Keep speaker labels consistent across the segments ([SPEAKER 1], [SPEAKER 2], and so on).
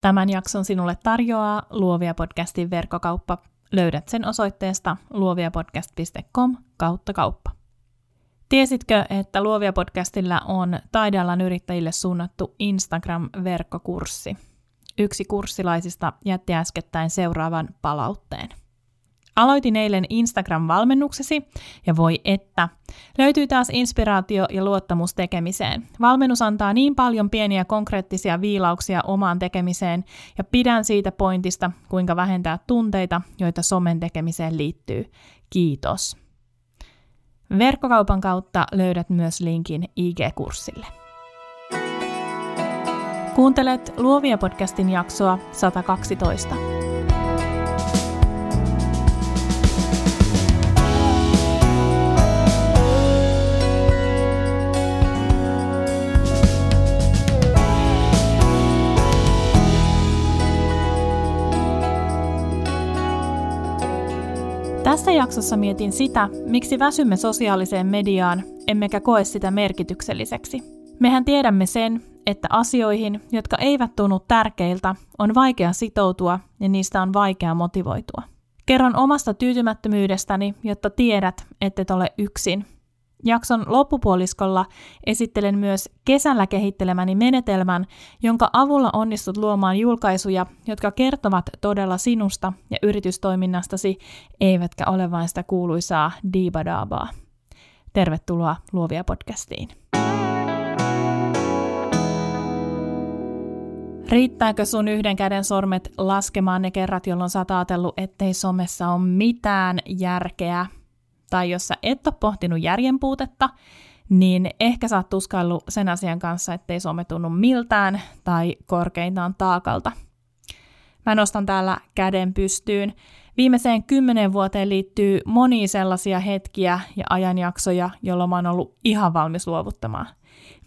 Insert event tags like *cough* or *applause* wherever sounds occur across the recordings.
[SPEAKER 1] Tämän jakson sinulle tarjoaa Luovia podcastin verkkokauppa. Löydät sen osoitteesta luoviapodcast.com kautta kauppa. Tiesitkö, että Luovia podcastilla on taidealan yrittäjille suunnattu Instagram-verkkokurssi? Yksi kurssilaisista jätti äskettäin seuraavan palautteen. Aloitin eilen Instagram-valmennuksesi ja voi että. Löytyy taas inspiraatio ja luottamus tekemiseen. Valmennus antaa niin paljon pieniä konkreettisia viilauksia omaan tekemiseen ja pidän siitä pointista, kuinka vähentää tunteita, joita somen tekemiseen liittyy. Kiitos. Verkkokaupan kautta löydät myös linkin IG-kurssille. Kuuntelet Luovia podcastin jaksoa 112. Tässä jaksossa mietin sitä, miksi väsymme sosiaaliseen mediaan, emmekä koe sitä merkitykselliseksi. Mehän tiedämme sen, että asioihin, jotka eivät tunnu tärkeiltä, on vaikea sitoutua ja niistä on vaikea motivoitua. Kerron omasta tyytymättömyydestäni, jotta tiedät, ettet ole yksin Jakson loppupuoliskolla esittelen myös kesällä kehittelemäni menetelmän, jonka avulla onnistut luomaan julkaisuja, jotka kertovat todella sinusta ja yritystoiminnastasi, eivätkä ole vain sitä kuuluisaa diibadaabaa. Tervetuloa Luovia podcastiin. Riittääkö sun yhden käden sormet laskemaan ne kerrat, jolloin sä oot ajatellut, ettei somessa ole mitään järkeä tai jos sä et ole pohtinut järjen puutetta, niin ehkä sä oot tuskaillut sen asian kanssa, ettei some tunnu miltään tai korkeintaan taakalta. Mä nostan täällä käden pystyyn. Viimeiseen kymmenen vuoteen liittyy monia sellaisia hetkiä ja ajanjaksoja, jolloin mä oon ollut ihan valmis luovuttamaan.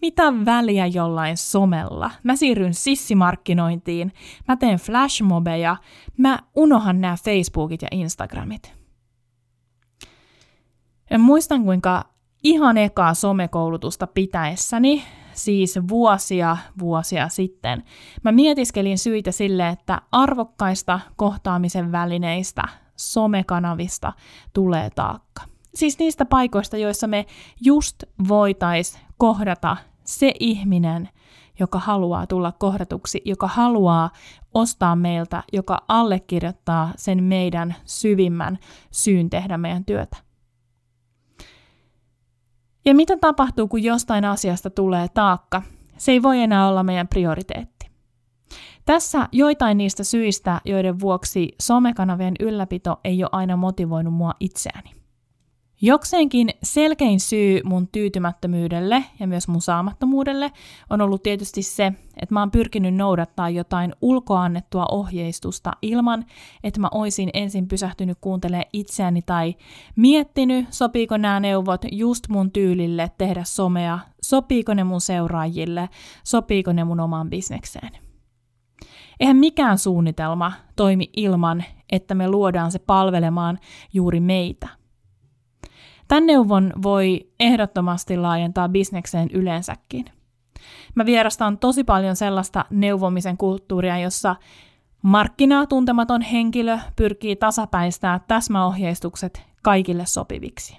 [SPEAKER 1] Mitä väliä jollain somella? Mä siirryn sissimarkkinointiin, mä teen flashmobeja, mä unohan nämä Facebookit ja Instagramit. Ja muistan, kuinka ihan ekaa somekoulutusta pitäessäni, siis vuosia vuosia sitten, mä mietiskelin syitä sille, että arvokkaista kohtaamisen välineistä, somekanavista tulee taakka. Siis niistä paikoista, joissa me just voitais kohdata se ihminen, joka haluaa tulla kohdatuksi, joka haluaa ostaa meiltä, joka allekirjoittaa sen meidän syvimmän syyn tehdä meidän työtä. Ja mitä tapahtuu, kun jostain asiasta tulee taakka? Se ei voi enää olla meidän prioriteetti. Tässä joitain niistä syistä, joiden vuoksi somekanavien ylläpito ei ole aina motivoinut mua itseäni. Jokseenkin selkein syy mun tyytymättömyydelle ja myös mun saamattomuudelle on ollut tietysti se, että mä oon pyrkinyt noudattaa jotain ulkoannettua ohjeistusta ilman, että mä oisin ensin pysähtynyt kuuntelemaan itseäni tai miettinyt, sopiiko nämä neuvot just mun tyylille tehdä somea, sopiiko ne mun seuraajille, sopiiko ne mun omaan bisnekseen. Eihän mikään suunnitelma toimi ilman, että me luodaan se palvelemaan juuri meitä – Tämän neuvon voi ehdottomasti laajentaa bisnekseen yleensäkin. Mä vierastan tosi paljon sellaista neuvomisen kulttuuria, jossa markkinaa tuntematon henkilö pyrkii tasapäistää täsmäohjeistukset kaikille sopiviksi.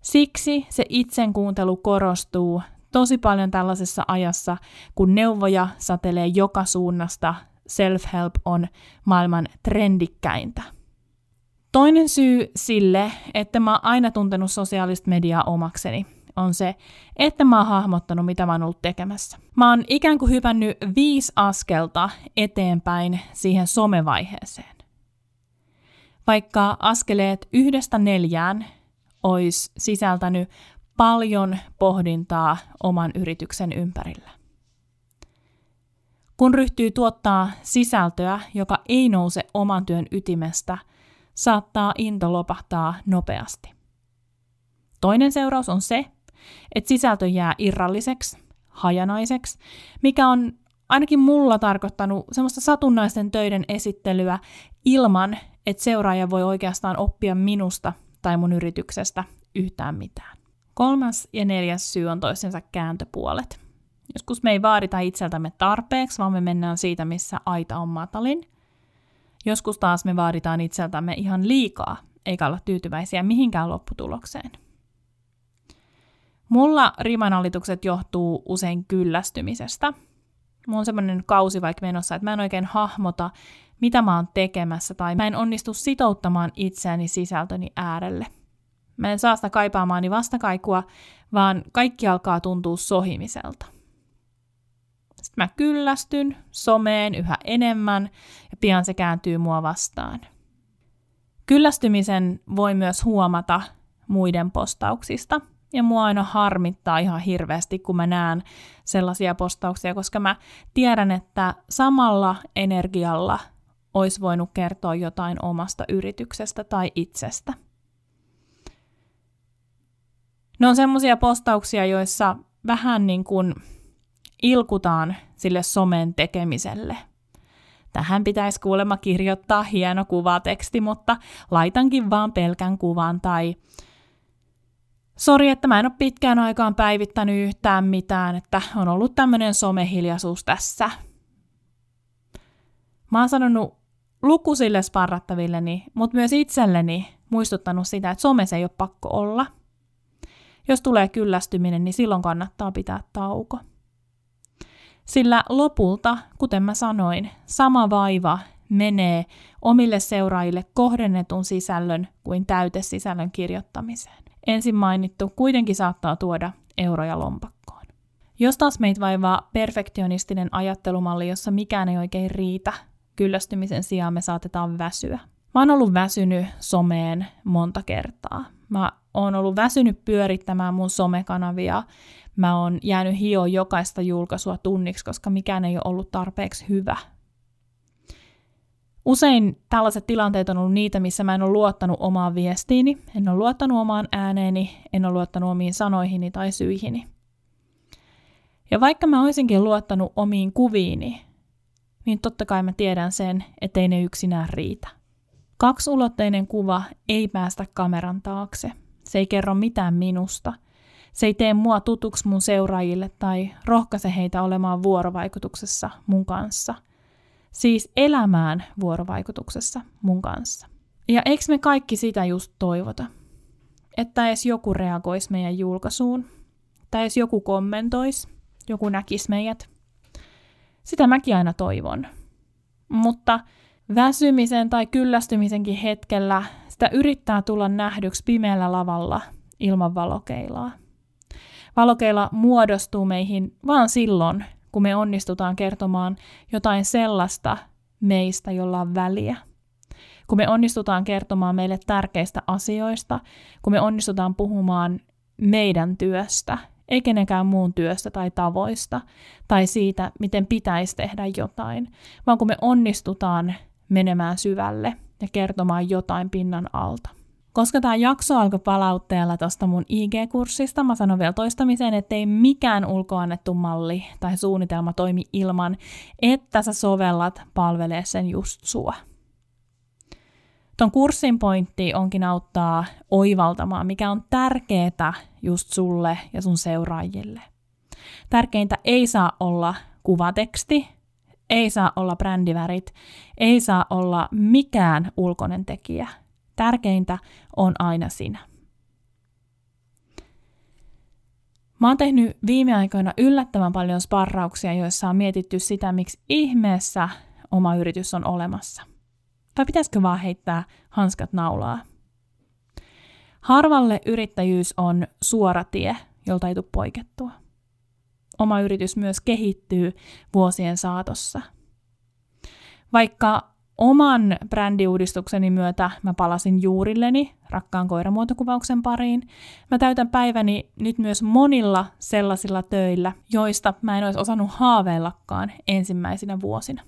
[SPEAKER 1] Siksi se itsen kuuntelu korostuu tosi paljon tällaisessa ajassa, kun neuvoja satelee joka suunnasta, self-help on maailman trendikkäintä. Toinen syy sille, että mä oon aina tuntenut sosiaalista mediaa omakseni, on se, että mä oon hahmottanut, mitä mä oon ollut tekemässä. Mä oon ikään kuin hypännyt viisi askelta eteenpäin siihen somevaiheeseen. Vaikka askeleet yhdestä neljään olisi sisältänyt paljon pohdintaa oman yrityksen ympärillä. Kun ryhtyy tuottaa sisältöä, joka ei nouse oman työn ytimestä – saattaa into lopahtaa nopeasti. Toinen seuraus on se, että sisältö jää irralliseksi, hajanaiseksi, mikä on ainakin mulla tarkoittanut semmoista satunnaisten töiden esittelyä ilman, että seuraaja voi oikeastaan oppia minusta tai mun yrityksestä yhtään mitään. Kolmas ja neljäs syy on toisensa kääntöpuolet. Joskus me ei vaadita itseltämme tarpeeksi, vaan me mennään siitä, missä aita on matalin. Joskus taas me vaaditaan itseltämme ihan liikaa, eikä olla tyytyväisiä mihinkään lopputulokseen. Mulla rimanalitukset johtuu usein kyllästymisestä. Mulla on semmoinen kausi vaikka menossa, että mä en oikein hahmota, mitä mä oon tekemässä, tai mä en onnistu sitouttamaan itseäni sisältöni äärelle. Mä en saa sitä kaipaamaani vastakaikua, vaan kaikki alkaa tuntua sohimiselta. Sitten mä kyllästyn someen yhä enemmän ja pian se kääntyy mua vastaan. Kyllästymisen voi myös huomata muiden postauksista – ja mua aina harmittaa ihan hirveästi, kun mä näen sellaisia postauksia, koska mä tiedän, että samalla energialla olisi voinut kertoa jotain omasta yrityksestä tai itsestä. Ne on semmoisia postauksia, joissa vähän niin kuin ilkutaan sille somen tekemiselle. Tähän pitäisi kuulemma kirjoittaa hieno kuvateksti, mutta laitankin vaan pelkän kuvan tai Sori, että mä en ole pitkään aikaan päivittänyt yhtään mitään, että on ollut tämmöinen somehiljaisuus tässä. Mä oon sanonut lukusille sparrattavilleni, mutta myös itselleni muistuttanut sitä, että somessa ei ole pakko olla. Jos tulee kyllästyminen, niin silloin kannattaa pitää tauko. Sillä lopulta, kuten mä sanoin, sama vaiva menee omille seuraajille kohdennetun sisällön kuin täytesisällön kirjoittamiseen ensin mainittu kuitenkin saattaa tuoda euroja lompakkoon. Jos taas meitä vaivaa perfektionistinen ajattelumalli, jossa mikään ei oikein riitä, kyllästymisen sijaan me saatetaan väsyä. Mä oon ollut väsynyt someen monta kertaa. Mä oon ollut väsynyt pyörittämään mun somekanavia. Mä oon jäänyt hio jokaista julkaisua tunniksi, koska mikään ei ole ollut tarpeeksi hyvä Usein tällaiset tilanteet on ollut niitä, missä mä en ole luottanut omaan viestiini, en ole luottanut omaan ääneeni, en ole luottanut omiin sanoihini tai syihini. Ja vaikka mä olisinkin luottanut omiin kuviini, niin totta kai mä tiedän sen, ettei ne yksinään riitä. Kaksulotteinen kuva ei päästä kameran taakse. Se ei kerro mitään minusta. Se ei tee mua tutuksi mun seuraajille tai rohkaise heitä olemaan vuorovaikutuksessa mun kanssa – siis elämään vuorovaikutuksessa mun kanssa. Ja eikö me kaikki sitä just toivota? Että edes joku reagoisi meidän julkaisuun, tai edes joku kommentoisi, joku näkisi meidät. Sitä mäkin aina toivon. Mutta väsymisen tai kyllästymisenkin hetkellä sitä yrittää tulla nähdyksi pimeällä lavalla ilman valokeilaa. Valokeila muodostuu meihin vaan silloin, kun me onnistutaan kertomaan jotain sellaista meistä, jolla on väliä. Kun me onnistutaan kertomaan meille tärkeistä asioista, kun me onnistutaan puhumaan meidän työstä, ei kenenkään muun työstä tai tavoista, tai siitä, miten pitäisi tehdä jotain, vaan kun me onnistutaan menemään syvälle ja kertomaan jotain pinnan alta. Koska tämä jakso alkoi palautteella tuosta mun IG-kurssista, mä sanon vielä toistamiseen, että ei mikään ulkoannettu malli tai suunnitelma toimi ilman, että sä sovellat palvelee sen just sua. Ton kurssin pointti onkin auttaa oivaltamaan, mikä on tärkeää just sulle ja sun seuraajille. Tärkeintä ei saa olla kuvateksti, ei saa olla brändivärit, ei saa olla mikään ulkoinen tekijä – Tärkeintä on aina sinä. Mä oon tehnyt viime aikoina yllättävän paljon sparrauksia, joissa on mietitty sitä, miksi ihmeessä oma yritys on olemassa. Tai pitäisikö vaan heittää hanskat naulaa? Harvalle yrittäjyys on suora tie, jolta ei tule poikettua. Oma yritys myös kehittyy vuosien saatossa. Vaikka Oman brändiuudistukseni myötä mä palasin juurilleni, rakkaan koiramuotokuvauksen pariin. Mä täytän päiväni nyt myös monilla sellaisilla töillä, joista mä en olisi osannut haaveillakaan ensimmäisinä vuosina.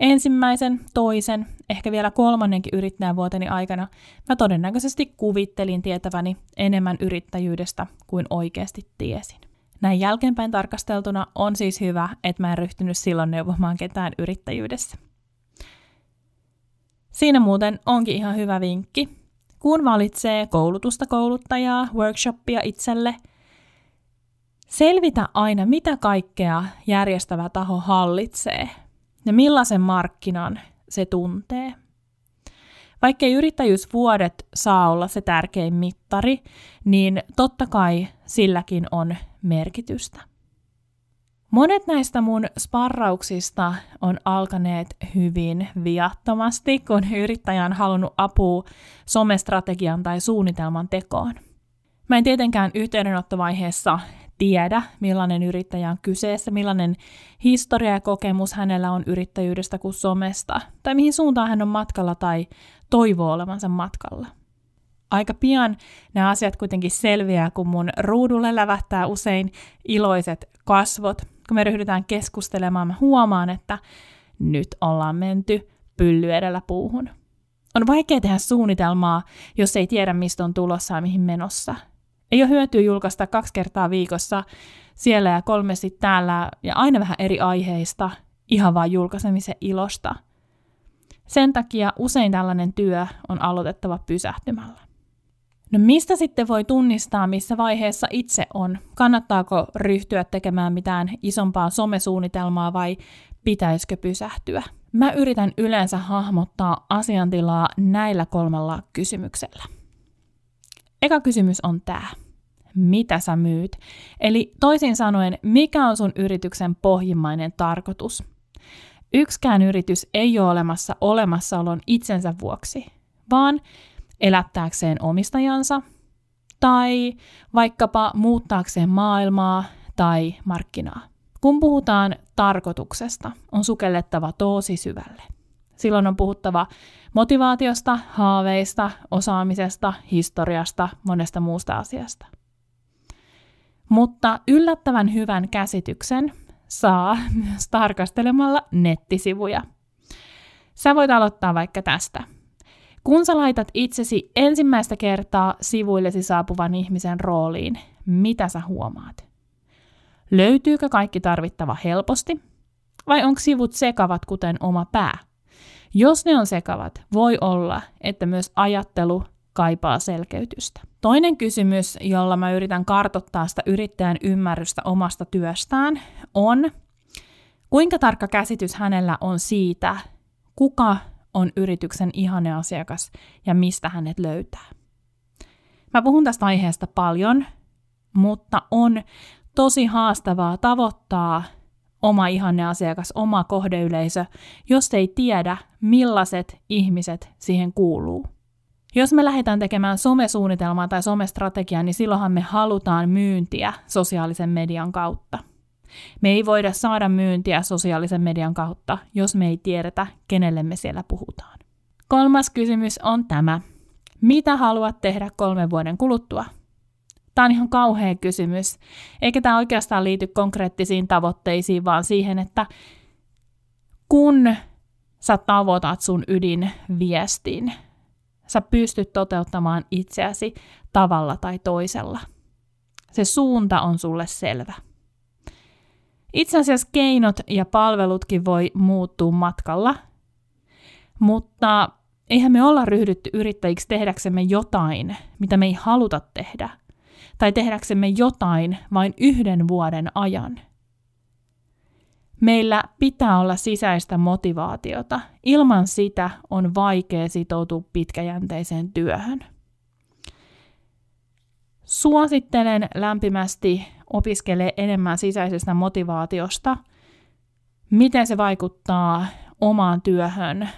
[SPEAKER 1] Ensimmäisen, toisen, ehkä vielä kolmannenkin yrittäjävuoteni aikana mä todennäköisesti kuvittelin tietäväni enemmän yrittäjyydestä kuin oikeasti tiesin. Näin jälkeenpäin tarkasteltuna on siis hyvä, että mä en ryhtynyt silloin neuvomaan ketään yrittäjyydessä. Siinä muuten onkin ihan hyvä vinkki. Kun valitsee koulutusta kouluttajaa, workshoppia itselle, Selvitä aina, mitä kaikkea järjestävä taho hallitsee ja millaisen markkinan se tuntee. Vaikkei yrittäjyysvuodet saa olla se tärkein mittari, niin totta kai silläkin on merkitystä. Monet näistä mun sparrauksista on alkaneet hyvin viattomasti, kun yrittäjä on halunnut apua somestrategian tai suunnitelman tekoon. Mä en tietenkään yhteydenottovaiheessa tiedä, millainen yrittäjä on kyseessä, millainen historia ja kokemus hänellä on yrittäjyydestä kuin somesta, tai mihin suuntaan hän on matkalla tai toivoo olevansa matkalla. Aika pian nämä asiat kuitenkin selviää, kun mun ruudulle lävähtää usein iloiset kasvot. Kun me ryhdytään keskustelemaan, mä huomaan, että nyt ollaan menty pylly edellä puuhun. On vaikea tehdä suunnitelmaa, jos ei tiedä, mistä on tulossa ja mihin menossa – ei ole hyötyä julkaista kaksi kertaa viikossa siellä ja kolmesti täällä ja aina vähän eri aiheista, ihan vain julkaisemisen ilosta. Sen takia usein tällainen työ on aloitettava pysähtymällä. No mistä sitten voi tunnistaa, missä vaiheessa itse on? Kannattaako ryhtyä tekemään mitään isompaa somesuunnitelmaa vai pitäisikö pysähtyä? Mä yritän yleensä hahmottaa asiantilaa näillä kolmella kysymyksellä. Eka kysymys on tämä. Mitä sä myyt? Eli toisin sanoen, mikä on sun yrityksen pohjimmainen tarkoitus? Yksikään yritys ei ole olemassa olemassaolon itsensä vuoksi, vaan elättääkseen omistajansa tai vaikkapa muuttaakseen maailmaa tai markkinaa. Kun puhutaan tarkoituksesta, on sukellettava tosi syvälle. Silloin on puhuttava motivaatiosta, haaveista, osaamisesta, historiasta, monesta muusta asiasta. Mutta yllättävän hyvän käsityksen saa *laughs* myös tarkastelemalla nettisivuja. Sä voit aloittaa vaikka tästä. Kun sä laitat itsesi ensimmäistä kertaa sivuillesi saapuvan ihmisen rooliin, mitä sä huomaat? Löytyykö kaikki tarvittava helposti? Vai onko sivut sekavat kuten oma pää? Jos ne on sekavat, voi olla, että myös ajattelu kaipaa selkeytystä. Toinen kysymys, jolla mä yritän kartottaa sitä yrittäjän ymmärrystä omasta työstään, on, kuinka tarkka käsitys hänellä on siitä, kuka on yrityksen ihane asiakas ja mistä hänet löytää. Mä puhun tästä aiheesta paljon, mutta on tosi haastavaa tavoittaa oma ihanne asiakas, oma kohdeyleisö, jos ei tiedä, millaiset ihmiset siihen kuuluu. Jos me lähdetään tekemään somesuunnitelmaa tai somestrategiaa, niin silloinhan me halutaan myyntiä sosiaalisen median kautta. Me ei voida saada myyntiä sosiaalisen median kautta, jos me ei tiedetä, kenelle me siellä puhutaan. Kolmas kysymys on tämä. Mitä haluat tehdä kolmen vuoden kuluttua? Tämä on ihan kauhea kysymys, eikä tämä oikeastaan liity konkreettisiin tavoitteisiin, vaan siihen, että kun sä tavoitat sun ydinviestin, sä pystyt toteuttamaan itseäsi tavalla tai toisella. Se suunta on sulle selvä. Itse asiassa keinot ja palvelutkin voi muuttua matkalla, mutta eihän me olla ryhdytty yrittäjiksi tehdäksemme jotain, mitä me ei haluta tehdä – tai tehdäksemme jotain vain yhden vuoden ajan. Meillä pitää olla sisäistä motivaatiota. Ilman sitä on vaikea sitoutua pitkäjänteiseen työhön. Suosittelen lämpimästi opiskelee enemmän sisäisestä motivaatiosta, miten se vaikuttaa omaan työhön,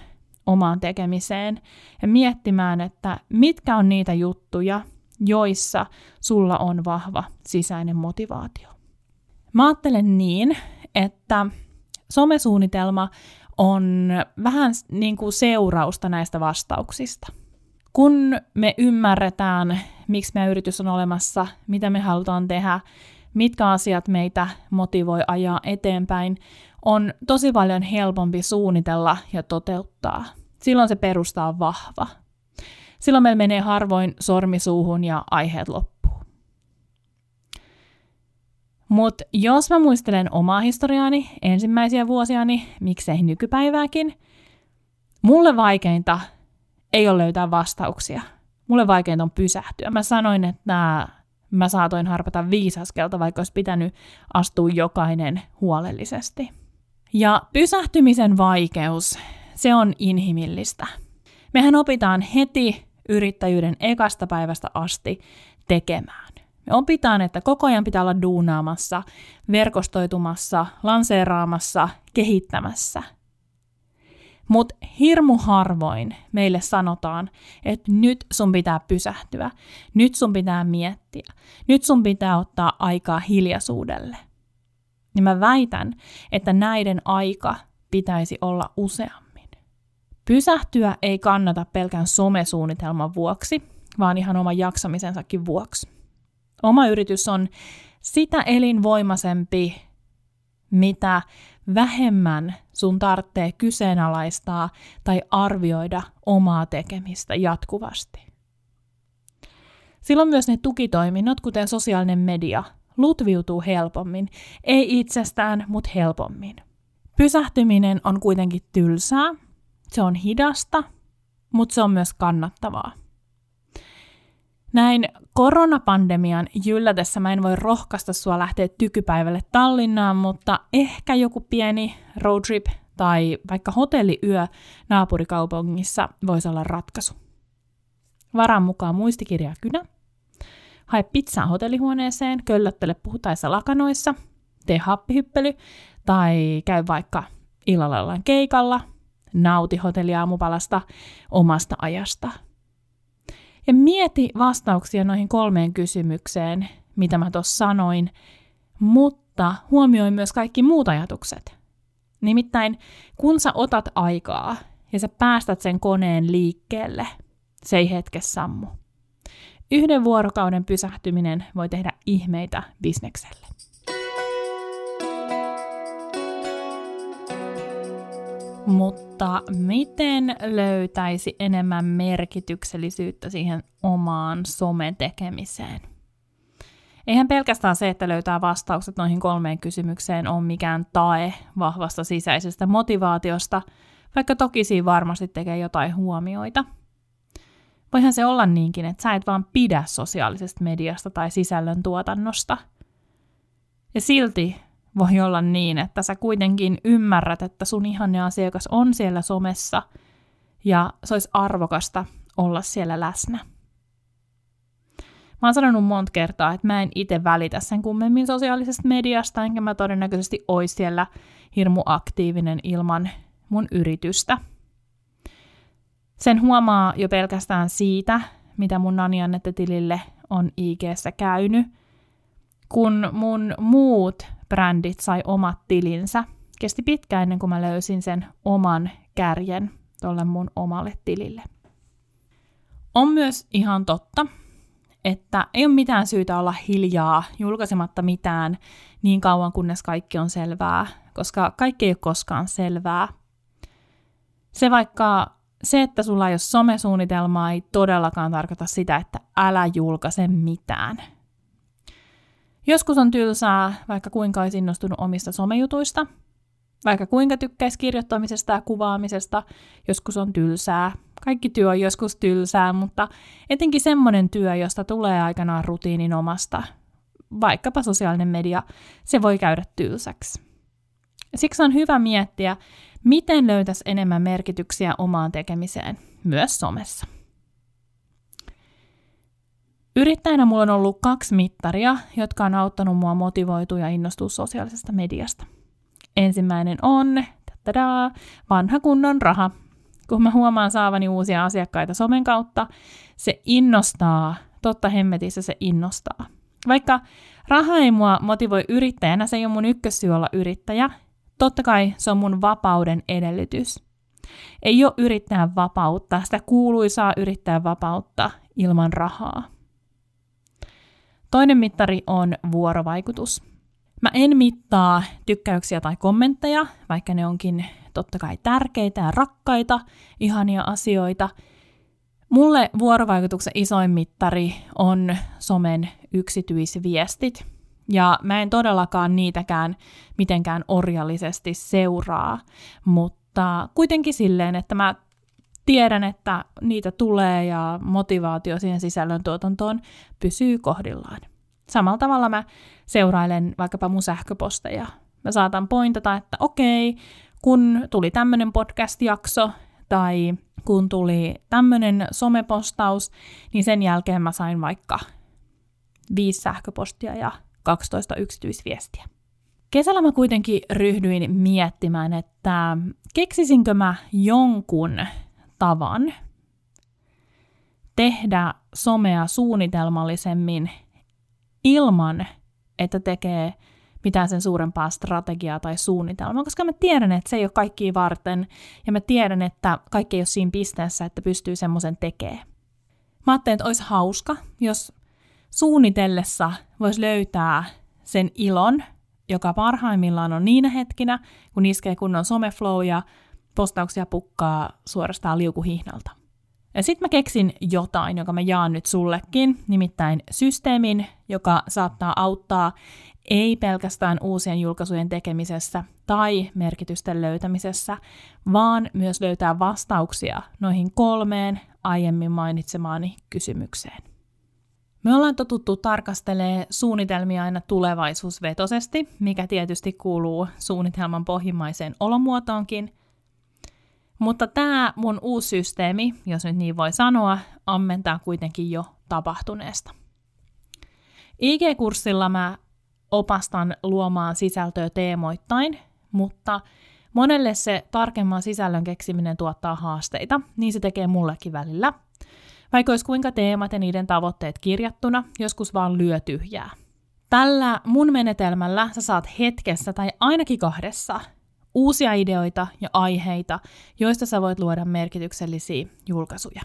[SPEAKER 1] omaan tekemiseen ja miettimään, että mitkä on niitä juttuja, joissa sulla on vahva sisäinen motivaatio. Mä ajattelen niin, että somesuunnitelma on vähän niin kuin seurausta näistä vastauksista. Kun me ymmärretään, miksi meidän yritys on olemassa, mitä me halutaan tehdä, mitkä asiat meitä motivoi ajaa eteenpäin, on tosi paljon helpompi suunnitella ja toteuttaa. Silloin se perusta on vahva. Silloin meillä menee harvoin sormi suuhun ja aiheet loppuu. Mutta jos mä muistelen omaa historiaani, ensimmäisiä vuosiani, miksei nykypäivääkin, mulle vaikeinta ei ole löytää vastauksia. Mulle vaikeinta on pysähtyä. Mä sanoin, että nämä mä saatoin harpata viisi askelta, vaikka olisi pitänyt astua jokainen huolellisesti. Ja pysähtymisen vaikeus, se on inhimillistä. Mehän opitaan heti yrittäjyyden ekasta päivästä asti tekemään. Me opitaan, että koko ajan pitää olla duunaamassa, verkostoitumassa, lanseeraamassa, kehittämässä. Mutta hirmu harvoin meille sanotaan, että nyt sun pitää pysähtyä, nyt sun pitää miettiä, nyt sun pitää ottaa aikaa hiljaisuudelle. Niin mä väitän, että näiden aika pitäisi olla useammin. Pysähtyä ei kannata pelkän somesuunnitelman vuoksi, vaan ihan oman jaksamisensakin vuoksi. Oma yritys on sitä elinvoimaisempi, mitä vähemmän sun tarvitsee kyseenalaistaa tai arvioida omaa tekemistä jatkuvasti. Silloin myös ne tukitoiminnot, kuten sosiaalinen media, lutviutuu helpommin, ei itsestään, mutta helpommin. Pysähtyminen on kuitenkin tylsää, se on hidasta, mutta se on myös kannattavaa. Näin koronapandemian jyllätessä mä en voi rohkaista sua lähteä tykypäivälle Tallinnaan, mutta ehkä joku pieni roadtrip tai vaikka hotelliyö naapurikaupungissa voisi olla ratkaisu. Varan mukaan muistikirja kynä. Hae pizzaa hotellihuoneeseen, köllöttele puhutaissa lakanoissa, tee happihyppely tai käy vaikka illalla keikalla, nauti hotelliaamupalasta omasta ajasta – ja mieti vastauksia noihin kolmeen kysymykseen, mitä mä tuossa sanoin, mutta huomioi myös kaikki muut ajatukset. Nimittäin, kun sä otat aikaa ja sä päästät sen koneen liikkeelle, se ei hetkessä sammu. Yhden vuorokauden pysähtyminen voi tehdä ihmeitä bisnekselle. Mutta miten löytäisi enemmän merkityksellisyyttä siihen omaan sometekemiseen? Eihän pelkästään se, että löytää vastaukset noihin kolmeen kysymykseen on mikään tae vahvasta sisäisestä motivaatiosta, vaikka toki siinä varmasti tekee jotain huomioita. Voihan se olla niinkin, että sä et vaan pidä sosiaalisesta mediasta tai sisällön tuotannosta. Ja silti voi olla niin, että sä kuitenkin ymmärrät, että sun ihanne asiakas on siellä somessa ja se olisi arvokasta olla siellä läsnä. Mä oon sanonut monta kertaa, että mä en itse välitä sen kummemmin sosiaalisesta mediasta, enkä mä todennäköisesti ois siellä hirmu aktiivinen ilman mun yritystä. Sen huomaa jo pelkästään siitä, mitä mun Nani tilille on ig käynyt, kun mun muut brändit sai omat tilinsä. Kesti pitkään ennen kuin mä löysin sen oman kärjen tuolle mun omalle tilille. On myös ihan totta, että ei ole mitään syytä olla hiljaa julkaisematta mitään niin kauan kunnes kaikki on selvää, koska kaikki ei ole koskaan selvää. Se vaikka se, että sulla ei ole somesuunnitelmaa, ei todellakaan tarkoita sitä, että älä julkaise mitään. Joskus on tylsää, vaikka kuinka olisi innostunut omista somejutuista, vaikka kuinka tykkäisi kirjoittamisesta ja kuvaamisesta, joskus on tylsää. Kaikki työ on joskus tylsää, mutta etenkin semmoinen työ, josta tulee aikanaan rutiinin omasta, vaikkapa sosiaalinen media, se voi käydä tylsäksi. Siksi on hyvä miettiä, miten löytäisi enemmän merkityksiä omaan tekemiseen, myös somessa. Yrittäjänä mulla on ollut kaksi mittaria, jotka on auttanut mua motivoitua ja innostua sosiaalisesta mediasta. Ensimmäinen on tadaa, vanha kunnon raha. Kun mä huomaan saavani uusia asiakkaita somen kautta, se innostaa, totta hemmetissä se innostaa. Vaikka raha ei mua motivoi yrittäjänä, se ei ole mun ykkössyy olla yrittäjä. Totta kai se on mun vapauden edellytys. Ei ole yrittäjän vapautta, sitä kuuluisaa yrittäjän vapautta ilman rahaa. Toinen mittari on vuorovaikutus. Mä en mittaa tykkäyksiä tai kommentteja, vaikka ne onkin totta kai tärkeitä ja rakkaita, ihania asioita. Mulle vuorovaikutuksen isoin mittari on somen yksityisviestit, ja mä en todellakaan niitäkään mitenkään orjallisesti seuraa, mutta kuitenkin silleen, että mä tiedän, että niitä tulee ja motivaatio siihen sisällön tuotantoon pysyy kohdillaan. Samalla tavalla mä seurailen vaikkapa mun sähköposteja. Mä saatan pointata, että okei, kun tuli tämmöinen podcast-jakso tai kun tuli tämmöinen somepostaus, niin sen jälkeen mä sain vaikka viisi sähköpostia ja 12 yksityisviestiä. Kesällä mä kuitenkin ryhdyin miettimään, että keksisinkö mä jonkun tavan tehdä somea suunnitelmallisemmin ilman, että tekee mitään sen suurempaa strategiaa tai suunnitelmaa, koska mä tiedän, että se ei ole kaikkia varten, ja mä tiedän, että kaikki ei ole siinä pisteessä, että pystyy semmoisen tekemään. Mä ajattelin, että olisi hauska, jos suunnitellessa voisi löytää sen ilon, joka parhaimmillaan on niinä hetkinä, kun iskee kunnon someflow ja postauksia pukkaa suorastaan liukuhihnalta. Ja sitten mä keksin jotain, joka mä jaan nyt sullekin, nimittäin systeemin, joka saattaa auttaa ei pelkästään uusien julkaisujen tekemisessä tai merkitysten löytämisessä, vaan myös löytää vastauksia noihin kolmeen aiemmin mainitsemaani kysymykseen. Me ollaan totuttu tarkastelee suunnitelmia aina tulevaisuusvetosesti, mikä tietysti kuuluu suunnitelman pohjimmaiseen olomuotoonkin. Mutta tämä mun uusi systeemi, jos nyt niin voi sanoa, ammentaa kuitenkin jo tapahtuneesta. IG-kurssilla mä opastan luomaan sisältöä teemoittain, mutta monelle se tarkemman sisällön keksiminen tuottaa haasteita, niin se tekee mullekin välillä – vaikka olisi kuinka teemat ja niiden tavoitteet kirjattuna, joskus vaan lyö tyhjää. Tällä mun menetelmällä sä saat hetkessä tai ainakin kahdessa uusia ideoita ja aiheita, joista sä voit luoda merkityksellisiä julkaisuja.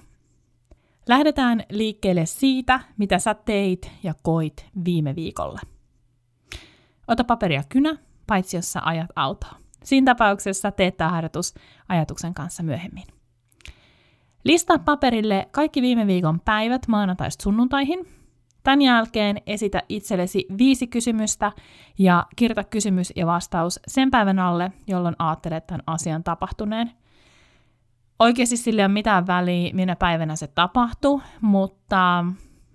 [SPEAKER 1] Lähdetään liikkeelle siitä, mitä sä teit ja koit viime viikolla. Ota paperia kynä, paitsi jos sä ajat autoa. Siinä tapauksessa teet tämä harjoitus ajatuksen kanssa myöhemmin. Listaa paperille kaikki viime viikon päivät maanantaista sunnuntaihin. Tämän jälkeen esitä itsellesi viisi kysymystä ja kirjoita kysymys ja vastaus sen päivän alle, jolloin ajattelet tämän asian tapahtuneen. Oikeasti sillä ei ole mitään väliä, minä päivänä se tapahtuu, mutta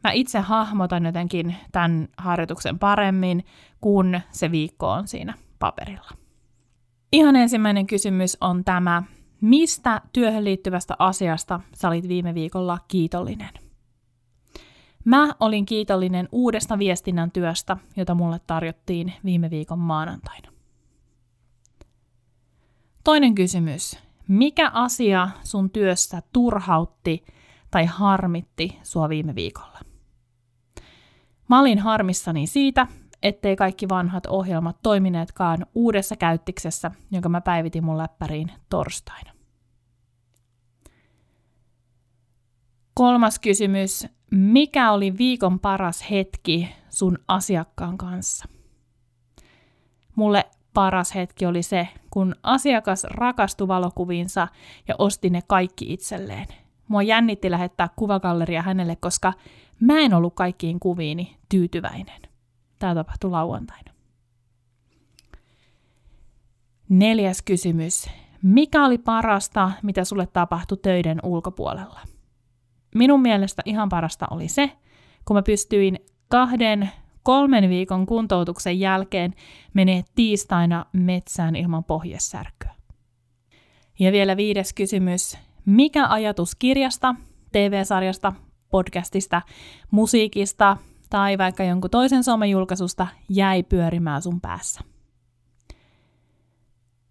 [SPEAKER 1] mä itse hahmotan jotenkin tämän harjoituksen paremmin, kun se viikko on siinä paperilla. Ihan ensimmäinen kysymys on tämä, Mistä työhön liittyvästä asiasta sä olit viime viikolla kiitollinen? Mä olin kiitollinen uudesta viestinnän työstä, jota mulle tarjottiin viime viikon maanantaina. Toinen kysymys. Mikä asia sun työssä turhautti tai harmitti sua viime viikolla? Mä olin harmissani siitä, ettei kaikki vanhat ohjelmat toimineetkaan uudessa käyttiksessä, jonka mä päivitin mun läppäriin torstaina. Kolmas kysymys. Mikä oli viikon paras hetki sun asiakkaan kanssa? Mulle paras hetki oli se, kun asiakas rakastui valokuviinsa ja osti ne kaikki itselleen. Mua jännitti lähettää kuvagalleria hänelle, koska mä en ollut kaikkiin kuviini tyytyväinen. Tämä tapahtui lauantaina. Neljäs kysymys. Mikä oli parasta, mitä sulle tapahtui töiden ulkopuolella? Minun mielestä ihan parasta oli se, kun mä pystyin kahden, kolmen viikon kuntoutuksen jälkeen menee tiistaina metsään ilman pohjesärkyä. Ja vielä viides kysymys. Mikä ajatus kirjasta, TV-sarjasta, podcastista, musiikista tai vaikka jonkun toisen somejulkaisusta jäi pyörimään sun päässä?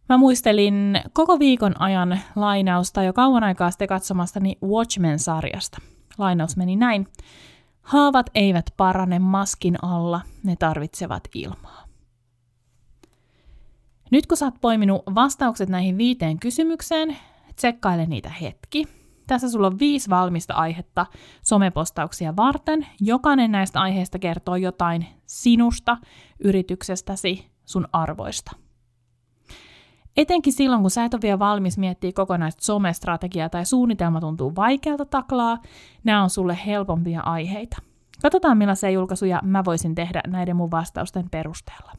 [SPEAKER 1] Mä muistelin koko viikon ajan lainausta jo kauan aikaa sitten katsomastani Watchmen-sarjasta. Lainaus meni näin. Haavat eivät parane maskin alla, ne tarvitsevat ilmaa. Nyt kun sä oot poiminut vastaukset näihin viiteen kysymykseen, tsekkaile niitä hetki. Tässä sulla on viisi valmista aihetta somepostauksia varten. Jokainen näistä aiheista kertoo jotain sinusta, yrityksestäsi, sun arvoista. Etenkin silloin, kun sä et ole vielä valmis miettiä kokonaista somestrategiaa tai suunnitelma tuntuu vaikealta taklaa, nämä on sulle helpompia aiheita. Katsotaan millaisia julkaisuja mä voisin tehdä näiden mun vastausten perusteella.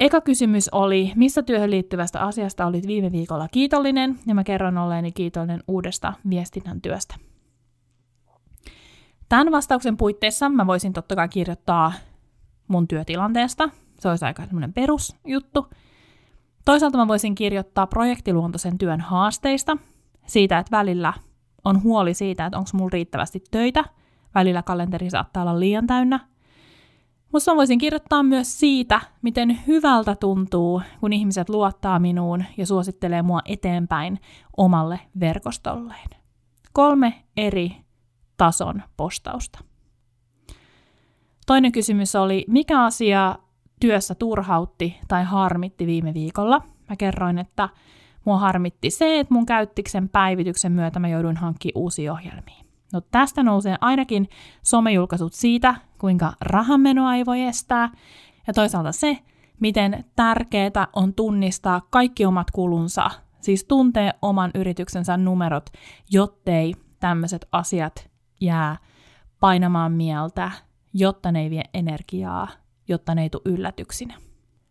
[SPEAKER 1] Eka kysymys oli, missä työhön liittyvästä asiasta olit viime viikolla kiitollinen, ja mä kerron olleeni kiitollinen uudesta viestinnän työstä. Tämän vastauksen puitteissa mä voisin totta kai kirjoittaa mun työtilanteesta. Se olisi aika semmoinen perusjuttu. Toisaalta mä voisin kirjoittaa projektiluontoisen työn haasteista, siitä, että välillä on huoli siitä, että onko mulla riittävästi töitä, välillä kalenteri saattaa olla liian täynnä. Mutta mä voisin kirjoittaa myös siitä, miten hyvältä tuntuu, kun ihmiset luottaa minuun ja suosittelee mua eteenpäin omalle verkostolleen. Kolme eri tason postausta. Toinen kysymys oli, mikä asia työssä turhautti tai harmitti viime viikolla. Mä kerroin, että mua harmitti se, että mun käyttiksen päivityksen myötä mä jouduin hankkimaan uusia ohjelmia. No tästä nousee ainakin somejulkaisut siitä, kuinka rahanmenoa ei voi estää, ja toisaalta se, miten tärkeää on tunnistaa kaikki omat kulunsa, siis tuntee oman yrityksensä numerot, jottei tämmöiset asiat jää painamaan mieltä, jotta ne ei vie energiaa, jotta ne ei tule yllätyksinä.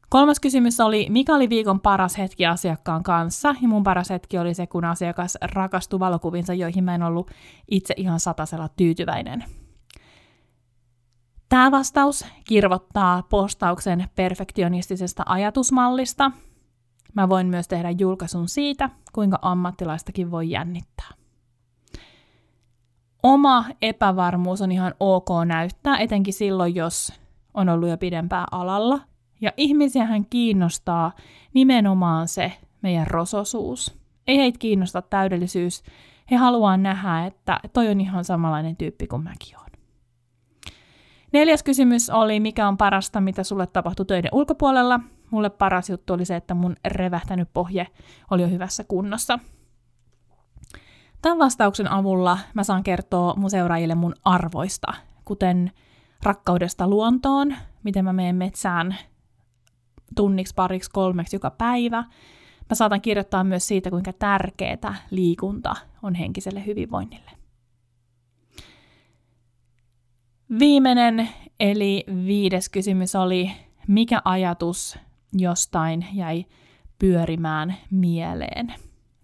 [SPEAKER 1] Kolmas kysymys oli, mikä oli viikon paras hetki asiakkaan kanssa? Ja mun paras hetki oli se, kun asiakas rakastui valokuvinsa, joihin mä en ollut itse ihan satasella tyytyväinen. Tämä vastaus kirvottaa postauksen perfektionistisesta ajatusmallista. Mä voin myös tehdä julkaisun siitä, kuinka ammattilaistakin voi jännittää. Oma epävarmuus on ihan ok näyttää, etenkin silloin, jos on ollut jo pidempään alalla. Ja ihmisiähän kiinnostaa nimenomaan se meidän rososuus. Ei heitä kiinnosta täydellisyys. He haluaa nähdä, että toi on ihan samanlainen tyyppi kuin mäkin olen. Neljäs kysymys oli, mikä on parasta, mitä sulle tapahtui töiden ulkopuolella. Mulle paras juttu oli se, että mun revähtänyt pohje oli jo hyvässä kunnossa. Tämän vastauksen avulla mä saan kertoa mun seuraajille mun arvoista, kuten rakkaudesta luontoon, miten mä menen metsään tunniksi, pariksi, kolmeksi joka päivä. Mä saatan kirjoittaa myös siitä, kuinka tärkeää liikunta on henkiselle hyvinvoinnille. Viimeinen, eli viides kysymys oli, mikä ajatus jostain jäi pyörimään mieleen?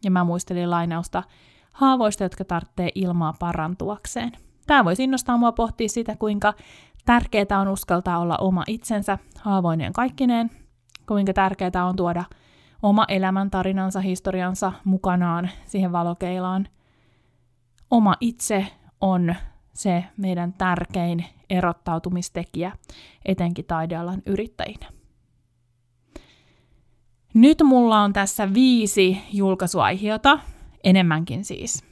[SPEAKER 1] Ja mä muistelin lainausta haavoista, jotka tarvitsee ilmaa parantuakseen. Tämä voisi innostaa mua pohtia sitä, kuinka tärkeää on uskaltaa olla oma itsensä haavoineen kaikkineen, kuinka tärkeää on tuoda oma elämän tarinansa, historiansa mukanaan siihen valokeilaan. Oma itse on se meidän tärkein erottautumistekijä, etenkin taidealan yrittäjinä. Nyt mulla on tässä viisi julkaisuaihiota, enemmänkin siis.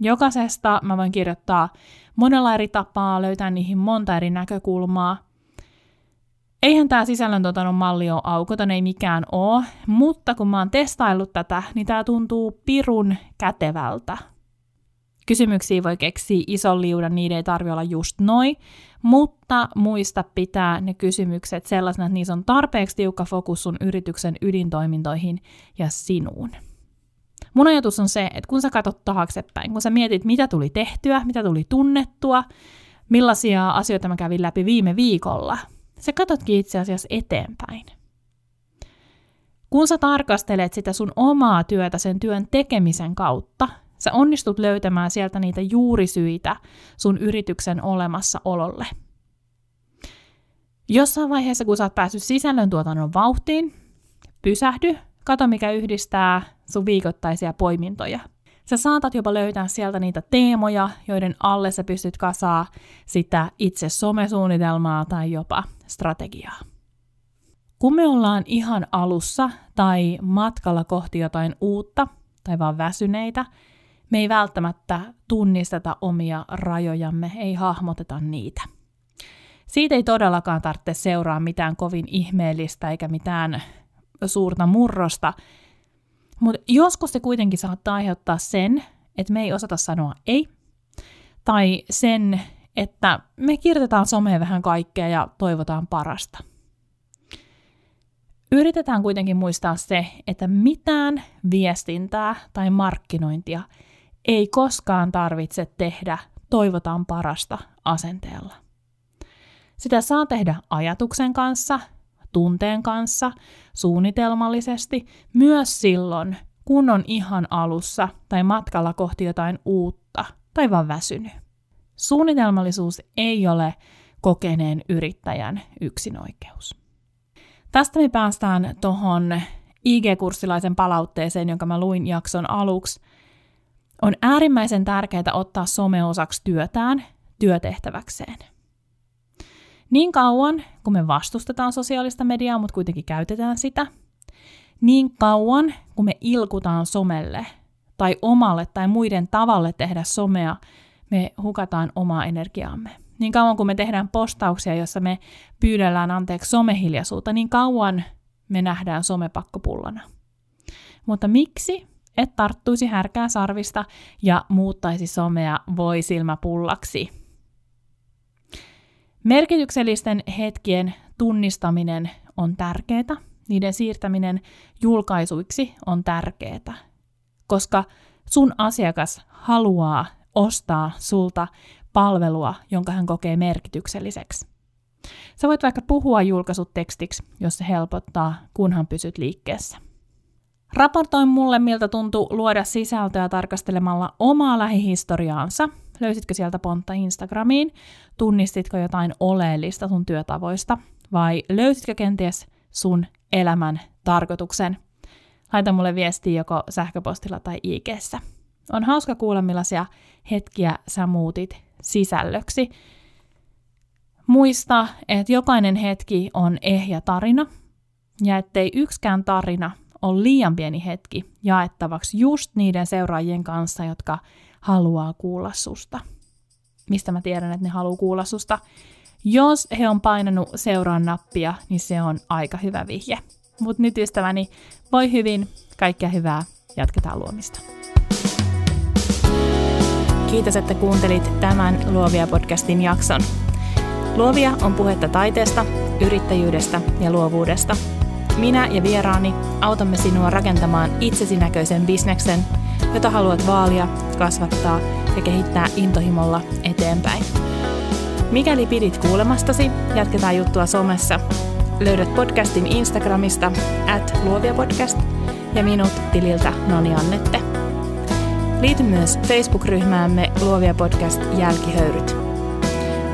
[SPEAKER 1] Jokaisesta mä voin kirjoittaa monella eri tapaa, löytää niihin monta eri näkökulmaa. Eihän tämä sisällöntuotannon malli ole aukoton, ei mikään oo, mutta kun mä oon testaillut tätä, niin tämä tuntuu pirun kätevältä. Kysymyksiä voi keksiä ison liudan, niiden ei tarvi olla just noin, mutta muista pitää ne kysymykset sellaisena, että niissä on tarpeeksi tiukka fokus sun yrityksen ydintoimintoihin ja sinuun. Mun ajatus on se, että kun sä katsot taaksepäin, kun sä mietit, mitä tuli tehtyä, mitä tuli tunnettua, millaisia asioita mä kävin läpi viime viikolla, sä katsotkin itse asiassa eteenpäin. Kun sä tarkastelet sitä sun omaa työtä sen työn tekemisen kautta, sä onnistut löytämään sieltä niitä juurisyitä sun yrityksen olemassaololle. Jossain vaiheessa, kun sä oot päässyt sisällöntuotannon vauhtiin, pysähdy Kato, mikä yhdistää sun viikoittaisia poimintoja. Sä saatat jopa löytää sieltä niitä teemoja, joiden alle sä pystyt kasaa sitä itse somesuunnitelmaa tai jopa strategiaa. Kun me ollaan ihan alussa tai matkalla kohti jotain uutta tai vaan väsyneitä, me ei välttämättä tunnisteta omia rajojamme, ei hahmoteta niitä. Siitä ei todellakaan tarvitse seuraa mitään kovin ihmeellistä eikä mitään suurta murrosta. Mutta joskus se kuitenkin saattaa aiheuttaa sen, että me ei osata sanoa ei, tai sen, että me kirjoitetaan someen vähän kaikkea ja toivotaan parasta. Yritetään kuitenkin muistaa se, että mitään viestintää tai markkinointia ei koskaan tarvitse tehdä toivotaan parasta asenteella. Sitä saa tehdä ajatuksen kanssa, tunteen kanssa, suunnitelmallisesti, myös silloin, kun on ihan alussa tai matkalla kohti jotain uutta tai vaan väsynyt. Suunnitelmallisuus ei ole kokeneen yrittäjän yksinoikeus. Tästä me päästään tuohon IG-kurssilaisen palautteeseen, jonka mä luin jakson aluksi. On äärimmäisen tärkeää ottaa some osaksi työtään, työtehtäväkseen. Niin kauan, kun me vastustetaan sosiaalista mediaa, mutta kuitenkin käytetään sitä, niin kauan, kun me ilkutaan somelle tai omalle tai muiden tavalle tehdä somea, me hukataan omaa energiaamme. Niin kauan kun me tehdään postauksia, jossa me pyydellään anteeksi somehiljaisuutta, niin kauan me nähdään somepakkopullona. Mutta miksi et tarttuisi härkää sarvista ja muuttaisi somea voi silmäpullaksi? Merkityksellisten hetkien tunnistaminen on tärkeää, niiden siirtäminen julkaisuiksi on tärkeää, koska sun asiakas haluaa ostaa sulta palvelua, jonka hän kokee merkitykselliseksi. Sä voit vaikka puhua julkaisut tekstiksi, jos se helpottaa, kunhan pysyt liikkeessä. Raportoin mulle, miltä tuntuu luoda sisältöä tarkastelemalla omaa lähihistoriaansa. Löysitkö sieltä pontta Instagramiin? Tunnistitko jotain oleellista sun työtavoista? Vai löysitkö kenties sun elämän tarkoituksen? Laita mulle viestiä joko sähköpostilla tai ig On hauska kuulla, millaisia hetkiä sä muutit sisällöksi. Muista, että jokainen hetki on ehjä tarina, ja ettei yksikään tarina ole liian pieni hetki jaettavaksi just niiden seuraajien kanssa, jotka haluaa kuulla susta. Mistä mä tiedän, että ne haluaa kuulla susta? Jos he on painanut seuraan nappia, niin se on aika hyvä vihje. Mutta nyt ystäväni, voi hyvin, kaikkea hyvää, jatketaan luomista. Kiitos, että kuuntelit tämän Luovia podcastin jakson. Luovia on puhetta taiteesta, yrittäjyydestä ja luovuudesta. Minä ja vieraani autamme sinua rakentamaan itsesi näköisen bisneksen, jota haluat vaalia, kasvattaa ja kehittää intohimolla eteenpäin. Mikäli pidit kuulemastasi, jatketaan juttua somessa. Löydät podcastin Instagramista at luoviapodcast ja minut tililtä Noni Annette. Liity myös Facebook-ryhmäämme Luovia podcast Jälkihöyryt.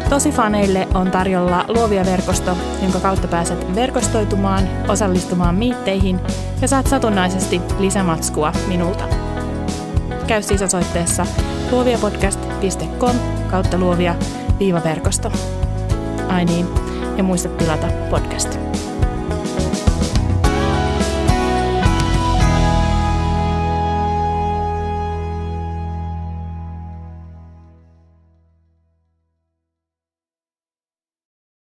[SPEAKER 1] Tosi faneille on tarjolla Luovia verkosto, jonka kautta pääset verkostoitumaan, osallistumaan miitteihin ja saat satunnaisesti lisämatskua minulta. Käy siis osoitteessa luoviapodcast.com kautta luovia viivaverkosto. Ai niin, ja muista tilata podcast.